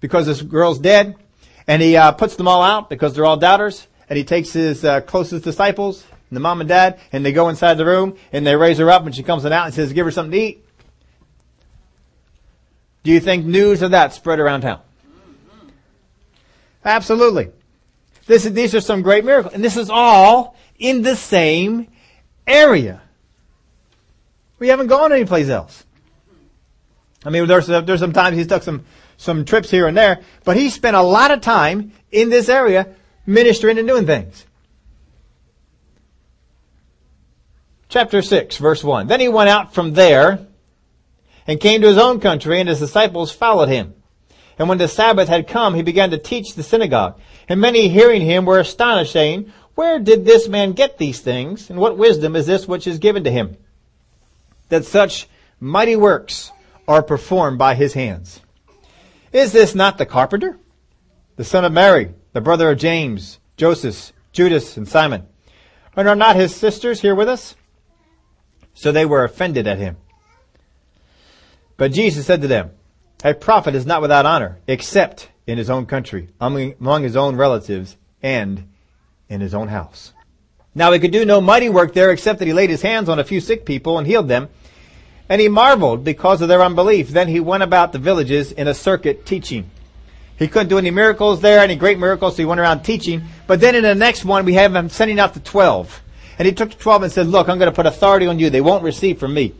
because this girl's dead. And he uh, puts them all out because they're all doubters. And he takes his uh, closest disciples, the mom and dad, and they go inside the room and they raise her up and she comes out and says, give her something to eat. Do you think news of that spread around town? Absolutely. This, these are some great miracles. And this is all in the same area. We haven't gone anyplace else. I mean, there's, there's some times he's took some some trips here and there, but he spent a lot of time in this area ministering and doing things. Chapter 6, verse 1. Then he went out from there and came to his own country, and his disciples followed him. And when the Sabbath had come, he began to teach the synagogue. And many hearing him were astonished, saying, Where did this man get these things? And what wisdom is this which is given to him? That such mighty works are performed by his hands. Is this not the carpenter? The son of Mary, the brother of James, Joseph, Judas, and Simon. And are not his sisters here with us? So they were offended at him. But Jesus said to them, A prophet is not without honor, except in his own country, among his own relatives, and in his own house. Now he could do no mighty work there except that he laid his hands on a few sick people and healed them. And he marveled because of their unbelief. Then he went about the villages in a circuit teaching. He couldn't do any miracles there, any great miracles, so he went around teaching. But then in the next one, we have him sending out the twelve. And he took the twelve and said, look, I'm going to put authority on you. They won't receive from me.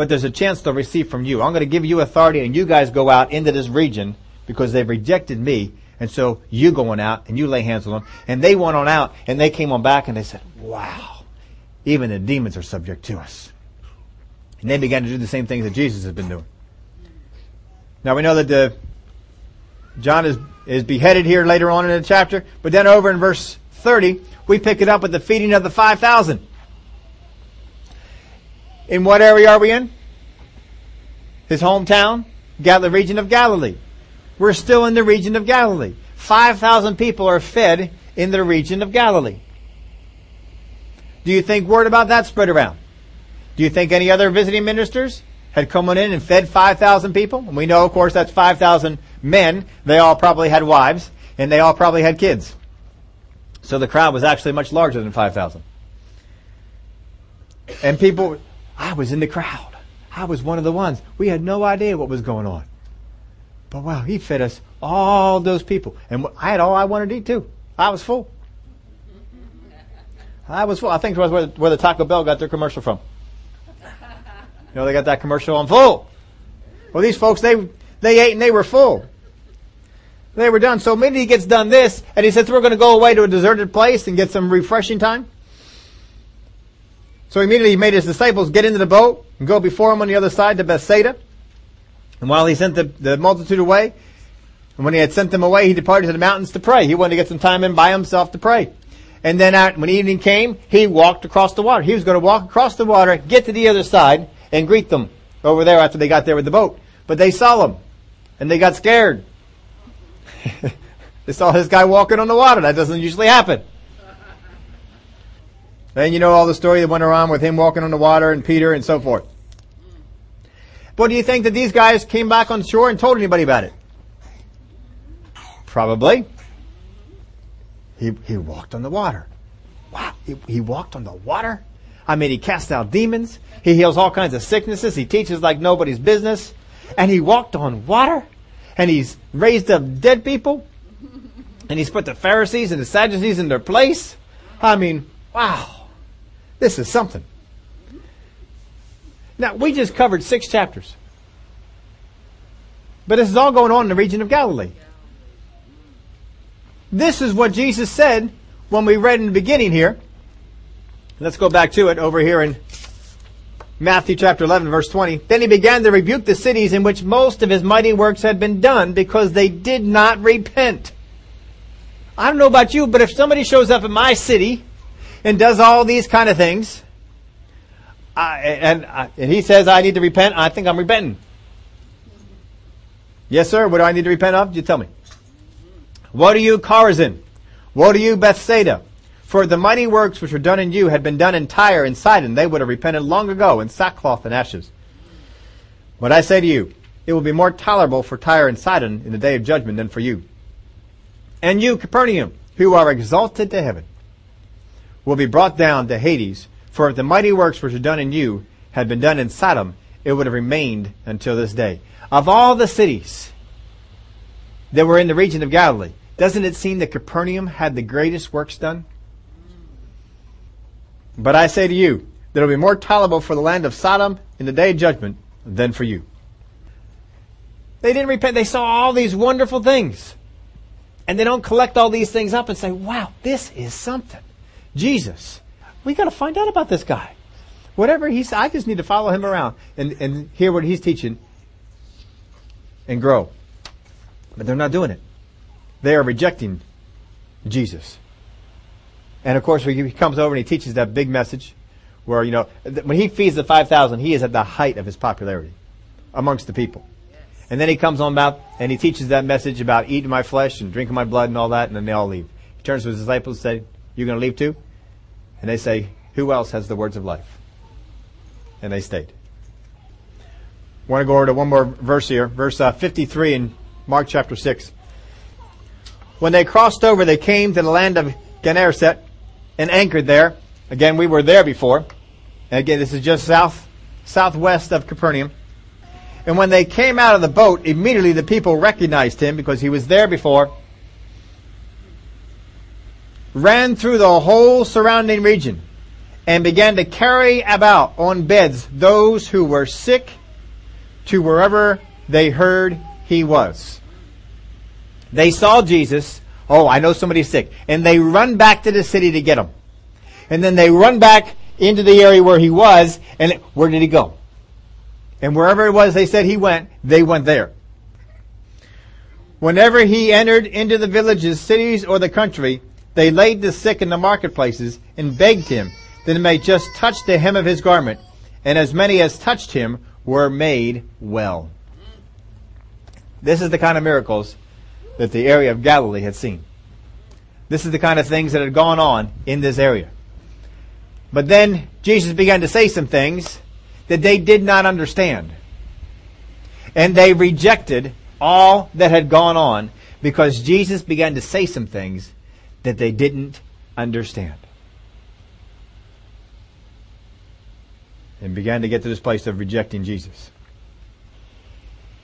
But there's a chance they'll receive from you. I'm going to give you authority and you guys go out into this region because they've rejected me. And so you going out and you lay hands on them. And they went on out and they came on back and they said, wow, even the demons are subject to us. And they began to do the same things that Jesus has been doing. Now we know that the, John is, is beheaded here later on in the chapter, but then over in verse 30, we pick it up with the feeding of the 5,000. In what area are we in? His hometown, the region of Galilee. We're still in the region of Galilee. 5,000 people are fed in the region of Galilee. Do you think word about that spread around? Do you think any other visiting ministers had come on in and fed 5,000 people? And we know, of course, that's 5,000 men. They all probably had wives, and they all probably had kids. So the crowd was actually much larger than 5,000. And people, I was in the crowd. I was one of the ones. We had no idea what was going on. But wow, he fed us all those people. And I had all I wanted to eat too. I was full. I was full. I think it was where, where the Taco Bell got their commercial from. You know, they got that commercial on full. Well, these folks, they, they ate and they were full. They were done. So maybe he gets done this, and he says, we're going to go away to a deserted place and get some refreshing time. So immediately he made his disciples get into the boat and go before him on the other side to Bethsaida. And while he sent the, the multitude away, and when he had sent them away, he departed to the mountains to pray. He wanted to get some time in by himself to pray. And then when evening came, he walked across the water. He was going to walk across the water, get to the other side, and greet them over there after they got there with the boat. But they saw him, and they got scared. [LAUGHS] they saw this guy walking on the water. That doesn't usually happen. Then you know all the story that went around with him walking on the water and Peter and so forth. But do you think that these guys came back on shore and told anybody about it? Probably. He, he walked on the water. Wow, he, he walked on the water? I mean, he casts out demons. He heals all kinds of sicknesses. He teaches like nobody's business. And he walked on water. And he's raised up dead people. And he's put the Pharisees and the Sadducees in their place. I mean, wow. This is something. Now, we just covered six chapters. But this is all going on in the region of Galilee. This is what Jesus said when we read in the beginning here. Let's go back to it over here in Matthew chapter 11 verse 20. Then he began to rebuke the cities in which most of his mighty works had been done because they did not repent. I don't know about you, but if somebody shows up in my city and does all these kind of things, I, and, and he says I need to repent, I think I'm repenting. Yes, sir. What do I need to repent of? You tell me. Woe to you, Chorazin! Woe to you, Bethsaida! For the mighty works which were done in you had been done in Tyre and Sidon, they would have repented long ago in sackcloth and ashes. But I say to you, it will be more tolerable for Tyre and Sidon in the day of judgment than for you. And you, Capernaum, who are exalted to heaven, will be brought down to Hades. For if the mighty works which are done in you had been done in Sodom, it would have remained until this day. Of all the cities that were in the region of Galilee, doesn't it seem that Capernaum had the greatest works done? But I say to you, that it will be more tolerable for the land of Sodom in the day of judgment than for you. They didn't repent. They saw all these wonderful things. And they don't collect all these things up and say, wow, this is something. Jesus, we got to find out about this guy. Whatever he's, I just need to follow him around and, and hear what he's teaching and grow. But they're not doing it. They are rejecting Jesus. And of course, he comes over and he teaches that big message where, you know, when he feeds the 5,000, he is at the height of his popularity amongst the people. And then he comes on about and he teaches that message about eating my flesh and drinking my blood and all that, and then they all leave. He turns to his disciples and says, You're going to leave too? And they say, Who else has the words of life? And they stayed. I want to go over to one more verse here, verse uh, 53 in Mark chapter 6. When they crossed over, they came to the land of Gennesaret and anchored there. Again, we were there before. And again, this is just south, southwest of Capernaum. And when they came out of the boat, immediately the people recognized him because he was there before. Ran through the whole surrounding region and began to carry about on beds those who were sick to wherever they heard he was. They saw Jesus. Oh, I know somebody's sick. And they run back to the city to get him. And then they run back into the area where he was, and where did he go? And wherever it was they said he went, they went there. Whenever he entered into the villages, cities, or the country, they laid the sick in the marketplaces and begged him that he may just touch the hem of his garment. And as many as touched him were made well. This is the kind of miracles that the area of Galilee had seen. This is the kind of things that had gone on in this area. But then Jesus began to say some things that they did not understand. And they rejected all that had gone on because Jesus began to say some things that they didn't understand. And began to get to this place of rejecting Jesus.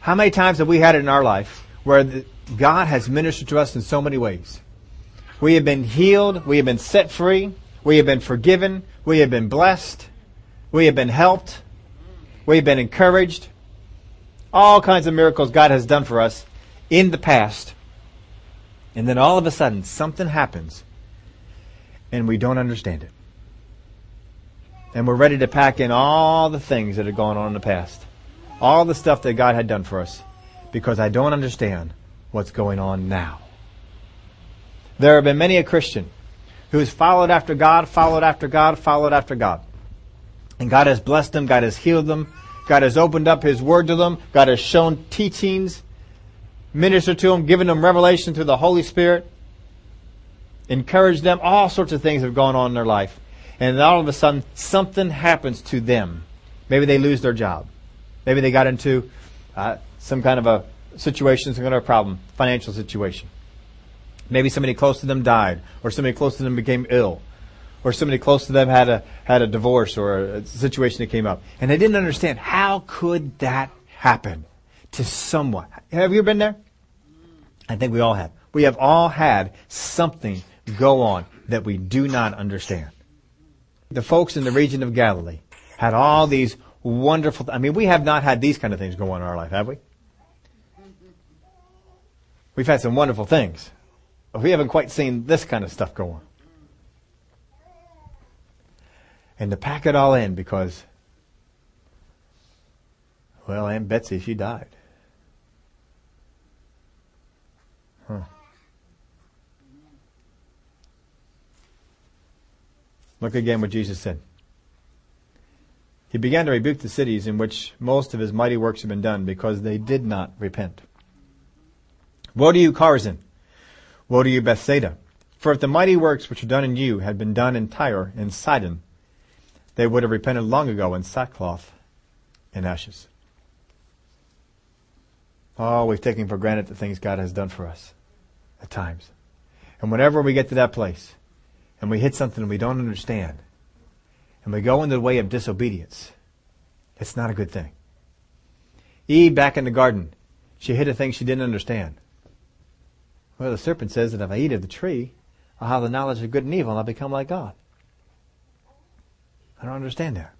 How many times have we had it in our life where the, God has ministered to us in so many ways. We have been healed. We have been set free. We have been forgiven. We have been blessed. We have been helped. We have been encouraged. All kinds of miracles God has done for us in the past. And then all of a sudden, something happens and we don't understand it. And we're ready to pack in all the things that had gone on in the past. All the stuff that God had done for us because I don't understand what's going on now. There have been many a Christian who has followed after God, followed after God, followed after God. And God has blessed them, God has healed them, God has opened up His Word to them, God has shown teachings, ministered to them, given them revelation through the Holy Spirit, encouraged them, all sorts of things have gone on in their life. And all of a sudden, something happens to them. Maybe they lose their job. Maybe they got into uh, some kind of a situation, some kind of a problem, financial situation. Maybe somebody close to them died, or somebody close to them became ill, or somebody close to them had a had a divorce or a situation that came up, and they didn't understand how could that happen to someone. Have you ever been there? I think we all have. We have all had something go on that we do not understand. The folks in the region of Galilee had all these wonderful. I mean, we have not had these kind of things go on in our life, have we? We've had some wonderful things. But we haven't quite seen this kind of stuff go on. And to pack it all in because, well, Aunt Betsy, she died. Huh. Look again what Jesus said. He began to rebuke the cities in which most of his mighty works had been done because they did not repent. Woe to you, Chorazin! Woe to you, Bethsaida! For if the mighty works which are done in you had been done in Tyre and Sidon, they would have repented long ago in sackcloth and ashes. Oh, we've taken for granted the things God has done for us at times. And whenever we get to that place and we hit something we don't understand and we go into the way of disobedience, it's not a good thing. Eve back in the garden, she hit a thing she didn't understand. Well, the serpent says that if I eat of the tree, I'll have the knowledge of good and evil and I'll become like God. I don't understand that.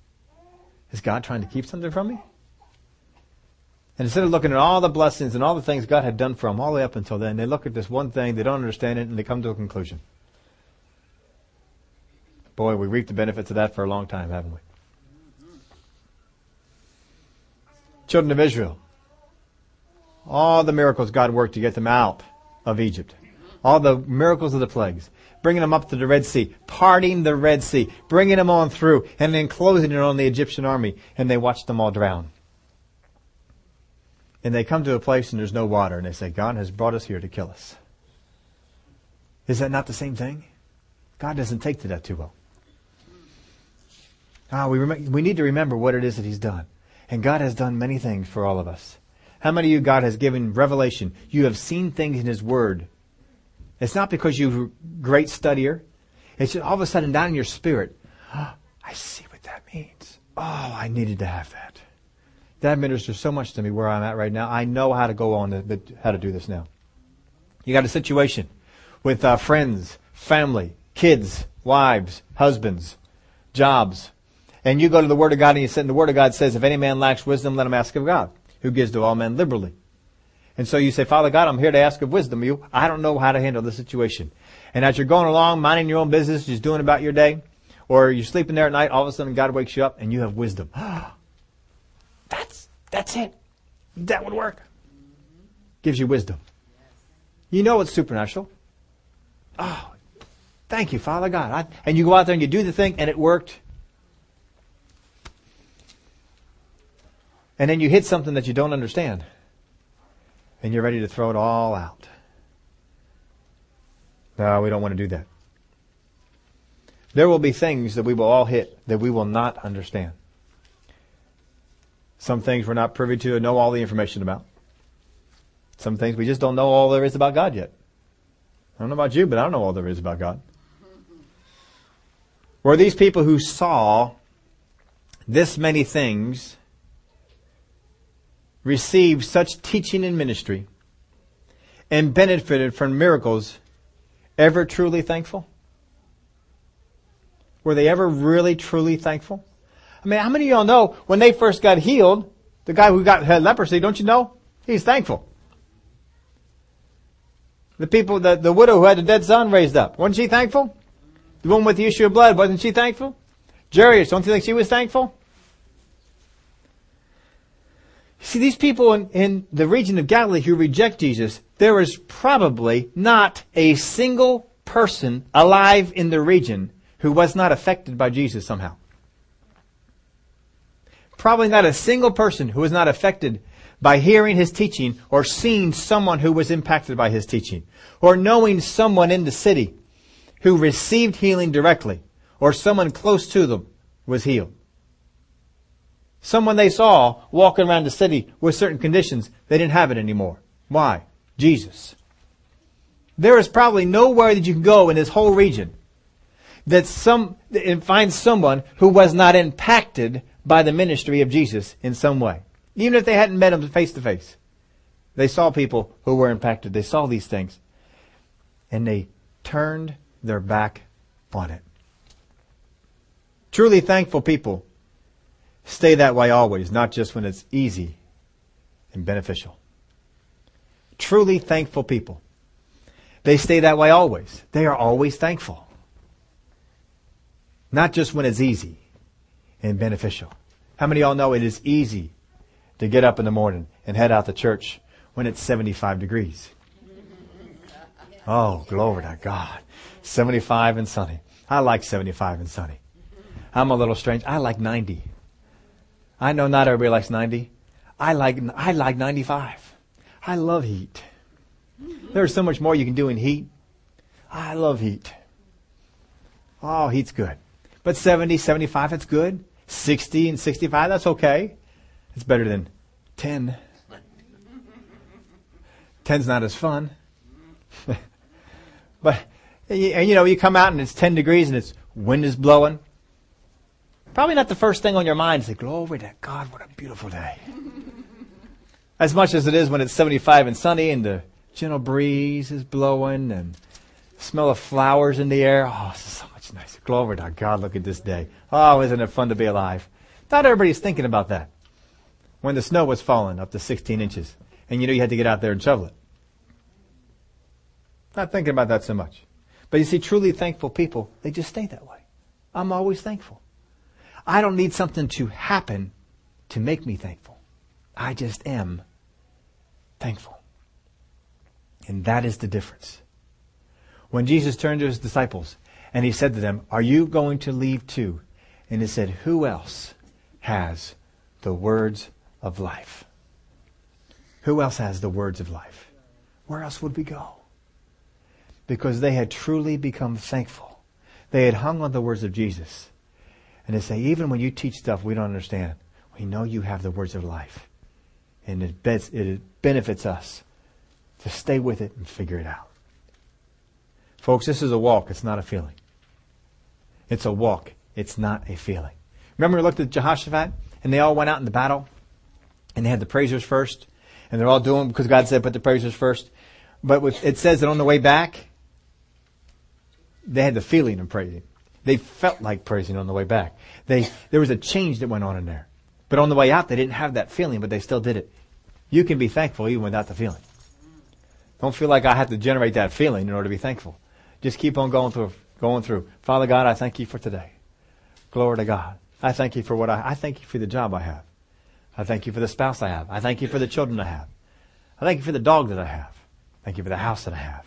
Is God trying to keep something from me? And instead of looking at all the blessings and all the things God had done for them all the way up until then, they look at this one thing, they don't understand it, and they come to a conclusion. Boy, we reaped the benefits of that for a long time, haven't we? Children of Israel. All the miracles God worked to get them out of Egypt. All the miracles of the plagues. Bringing them up to the Red Sea. Parting the Red Sea. Bringing them on through. And then closing it on the Egyptian army. And they watched them all drown. And they come to a place and there's no water. And they say, God has brought us here to kill us. Is that not the same thing? God doesn't take to that too well. Ah, we, rem- we need to remember what it is that He's done. And God has done many things for all of us. How many of you God has given revelation? You have seen things in His Word. It's not because you're a great studier. It's just all of a sudden down in your spirit. Oh, I see what that means. Oh, I needed to have that. That ministers so much to me where I'm at right now. I know how to go on, to, how to do this now. You got a situation with uh, friends, family, kids, wives, husbands, jobs, and you go to the Word of God and you say, and the Word of God says, if any man lacks wisdom, let him ask of God who gives to all men liberally. And so you say, Father God, I'm here to ask of wisdom. You, I don't know how to handle the situation. And as you're going along, minding your own business, just doing about your day, or you're sleeping there at night, all of a sudden God wakes you up and you have wisdom. [GASPS] that's, that's it. That would work. Gives you wisdom. You know it's supernatural. Oh, thank you, Father God. I, and you go out there and you do the thing and it worked. And then you hit something that you don't understand. And you're ready to throw it all out. No, we don't want to do that. There will be things that we will all hit that we will not understand. Some things we're not privy to and know all the information about. Some things we just don't know all there is about God yet. I don't know about you, but I don't know all there is about God. Were these people who saw this many things received such teaching and ministry and benefited from miracles ever truly thankful? were they ever really truly thankful? I mean, how many of y'all know when they first got healed, the guy who got had leprosy, don't you know? He's thankful. The people, the, the widow who had a dead son raised up, wasn't she thankful? The woman with the issue of blood, wasn't she thankful? Jairus, don't you think she was thankful? See, these people in, in the region of Galilee who reject Jesus, there is probably not a single person alive in the region who was not affected by Jesus somehow. Probably not a single person who was not affected by hearing his teaching or seeing someone who was impacted by his teaching or knowing someone in the city who received healing directly or someone close to them was healed. Someone they saw walking around the city with certain conditions, they didn't have it anymore. Why? Jesus. There is probably nowhere that you can go in this whole region that some, and find someone who was not impacted by the ministry of Jesus in some way. Even if they hadn't met him face to face. They saw people who were impacted. They saw these things. And they turned their back on it. Truly thankful people stay that way always, not just when it's easy and beneficial. Truly thankful people. They stay that way always. They are always thankful. Not just when it's easy and beneficial. How many of y'all know it is easy to get up in the morning and head out to church when it's 75 degrees. Oh, glory to God. 75 and sunny. I like 75 and sunny. I'm a little strange. I like 90. I know not everybody likes 90. I like, I like 95. I love heat. There's so much more you can do in heat. I love heat. Oh, heat's good. But 70, 75, that's good. 60 and 65, that's okay. It's better than 10. 10's not as fun. [LAUGHS] but, you know, you come out and it's 10 degrees and it's wind is blowing. Probably not the first thing on your mind is like, glory to God, what a beautiful day. [LAUGHS] As much as it is when it's 75 and sunny and the gentle breeze is blowing and smell of flowers in the air. Oh, so much. Glory to God, look at this day. Oh, isn't it fun to be alive? Not everybody's thinking about that when the snow was falling up to 16 inches and you know you had to get out there and shovel it. Not thinking about that so much. But you see, truly thankful people, they just stay that way. I'm always thankful. I don't need something to happen to make me thankful. I just am thankful. And that is the difference. When Jesus turned to his disciples and he said to them, Are you going to leave too? And he said, Who else has the words of life. Who else has the words of life? Where else would we go? Because they had truly become thankful. They had hung on the words of Jesus. And they say, even when you teach stuff we don't understand, we know you have the words of life. And it, it benefits us to stay with it and figure it out. Folks, this is a walk. It's not a feeling. It's a walk. It's not a feeling. Remember we looked at Jehoshaphat and they all went out in the battle? and they had the praisers first, and they're all doing because God said put the praisers first. But with, it says that on the way back, they had the feeling of praising. They felt like praising on the way back. They there was a change that went on in there. But on the way out, they didn't have that feeling, but they still did it. You can be thankful even without the feeling. Don't feel like I have to generate that feeling in order to be thankful. Just keep on going through, going through. Father God, I thank you for today. Glory to God. I thank you for what I, I thank you for the job I have. I thank you for the spouse I have. I thank you for the children I have. I thank you for the dog that I have. Thank you for the house that I have.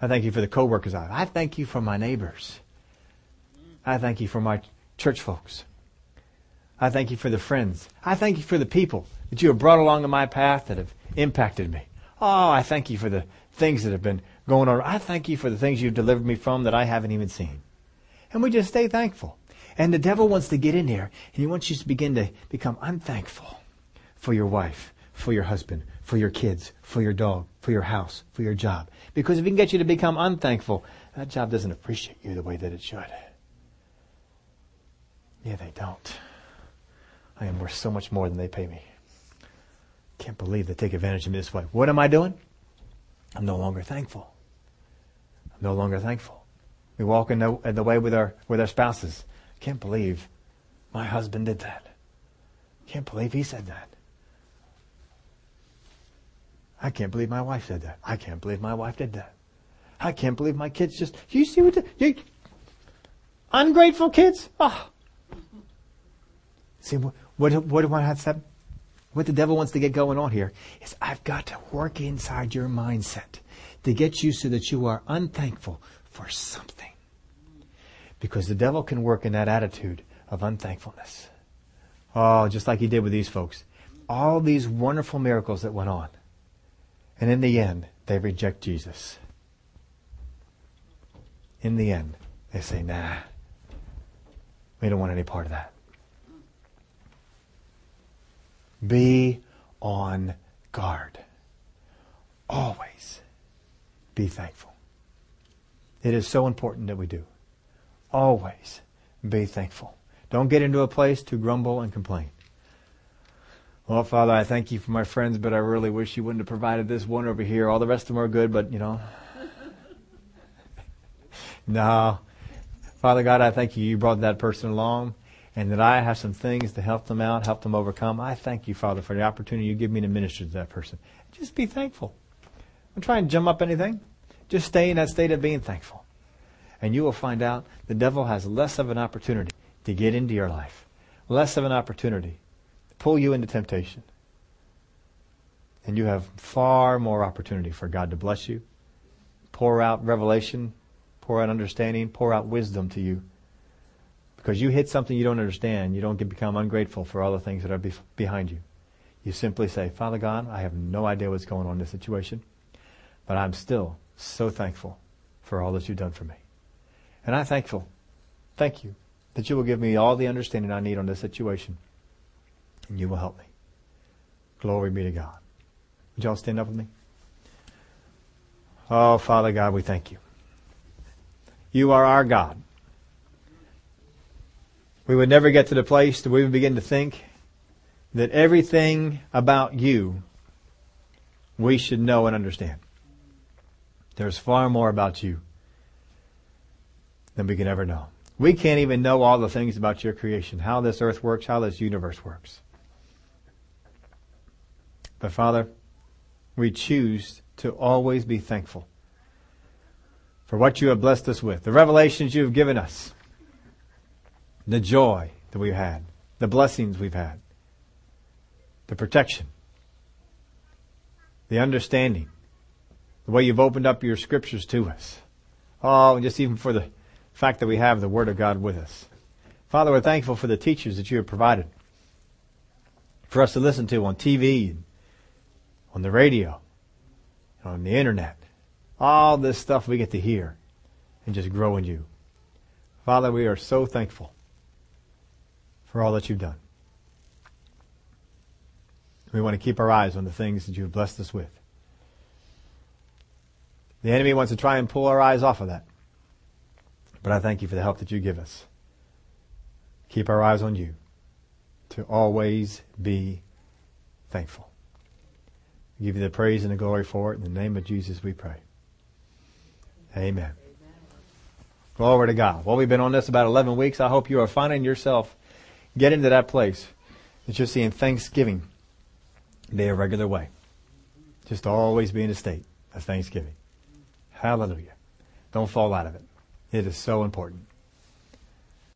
I thank you for the coworkers I have. I thank you for my neighbors. I thank you for my church folks. I thank you for the friends. I thank you for the people that you have brought along in my path that have impacted me. Oh, I thank you for the things that have been going on. I thank you for the things you've delivered me from that I haven't even seen. And we just stay thankful. And the devil wants to get in there and he wants you to begin to become unthankful for your wife, for your husband, for your kids, for your dog, for your house, for your job. Because if he can get you to become unthankful, that job doesn't appreciate you the way that it should. Yeah, they don't. I am worth so much more than they pay me. Can't believe they take advantage of me this way. What am I doing? I'm no longer thankful. I'm no longer thankful. We walk in the, in the way with our, with our spouses. Can't believe my husband did that. Can't believe he said that. I can't believe my wife said that. I can't believe my wife did that. I can't believe my kids just, you see what the, you, ungrateful kids? Oh. See, what, what, what say? What the devil wants to get going on here is I've got to work inside your mindset to get you so that you are unthankful for something. Because the devil can work in that attitude of unthankfulness. Oh, just like he did with these folks. All these wonderful miracles that went on. And in the end, they reject Jesus. In the end, they say, nah, we don't want any part of that. Be on guard. Always be thankful. It is so important that we do. Always be thankful. Don't get into a place to grumble and complain. Well, Father, I thank you for my friends, but I really wish you wouldn't have provided this one over here. All the rest of them are good, but you know. [LAUGHS] no. Father God, I thank you. You brought that person along and that I have some things to help them out, help them overcome. I thank you, Father, for the opportunity you give me to minister to that person. Just be thankful. Don't try and jump up anything. Just stay in that state of being thankful. And you will find out the devil has less of an opportunity to get into your life, less of an opportunity to pull you into temptation. And you have far more opportunity for God to bless you, pour out revelation, pour out understanding, pour out wisdom to you because you hit something you don't understand, you don't become ungrateful for all the things that are be, behind you. You simply say, Father God, I have no idea what's going on in this situation, but I'm still so thankful for all that you've done for me. And I'm thankful, thank you, that you will give me all the understanding I need on this situation. And you will help me. Glory be to God. Would y'all stand up with me? Oh, Father God, we thank you. You are our God we would never get to the place that we would begin to think that everything about you we should know and understand. There's far more about you than we can ever know. We can't even know all the things about your creation, how this earth works, how this universe works. But Father, we choose to always be thankful for what you have blessed us with, the revelations you have given us, the joy that we've had, the blessings we've had, the protection, the understanding, the way you've opened up your scriptures to us. Oh, and just even for the fact that we have the Word of God with us. Father, we're thankful for the teachers that you have provided for us to listen to on TV, on the radio, on the internet. All this stuff we get to hear and just grow in you. Father, we are so thankful for all that you've done. We want to keep our eyes on the things that you've blessed us with. The enemy wants to try and pull our eyes off of that. But I thank you for the help that you give us. Keep our eyes on you to always be thankful. Give you the praise and the glory for it. In the name of Jesus we pray. Amen. Glory to God. Well, we've been on this about 11 weeks. I hope you are finding yourself get into that place that you're seeing Thanksgiving a regular way. Just always be in a state of Thanksgiving. Hallelujah. Don't fall out of it. It is so important.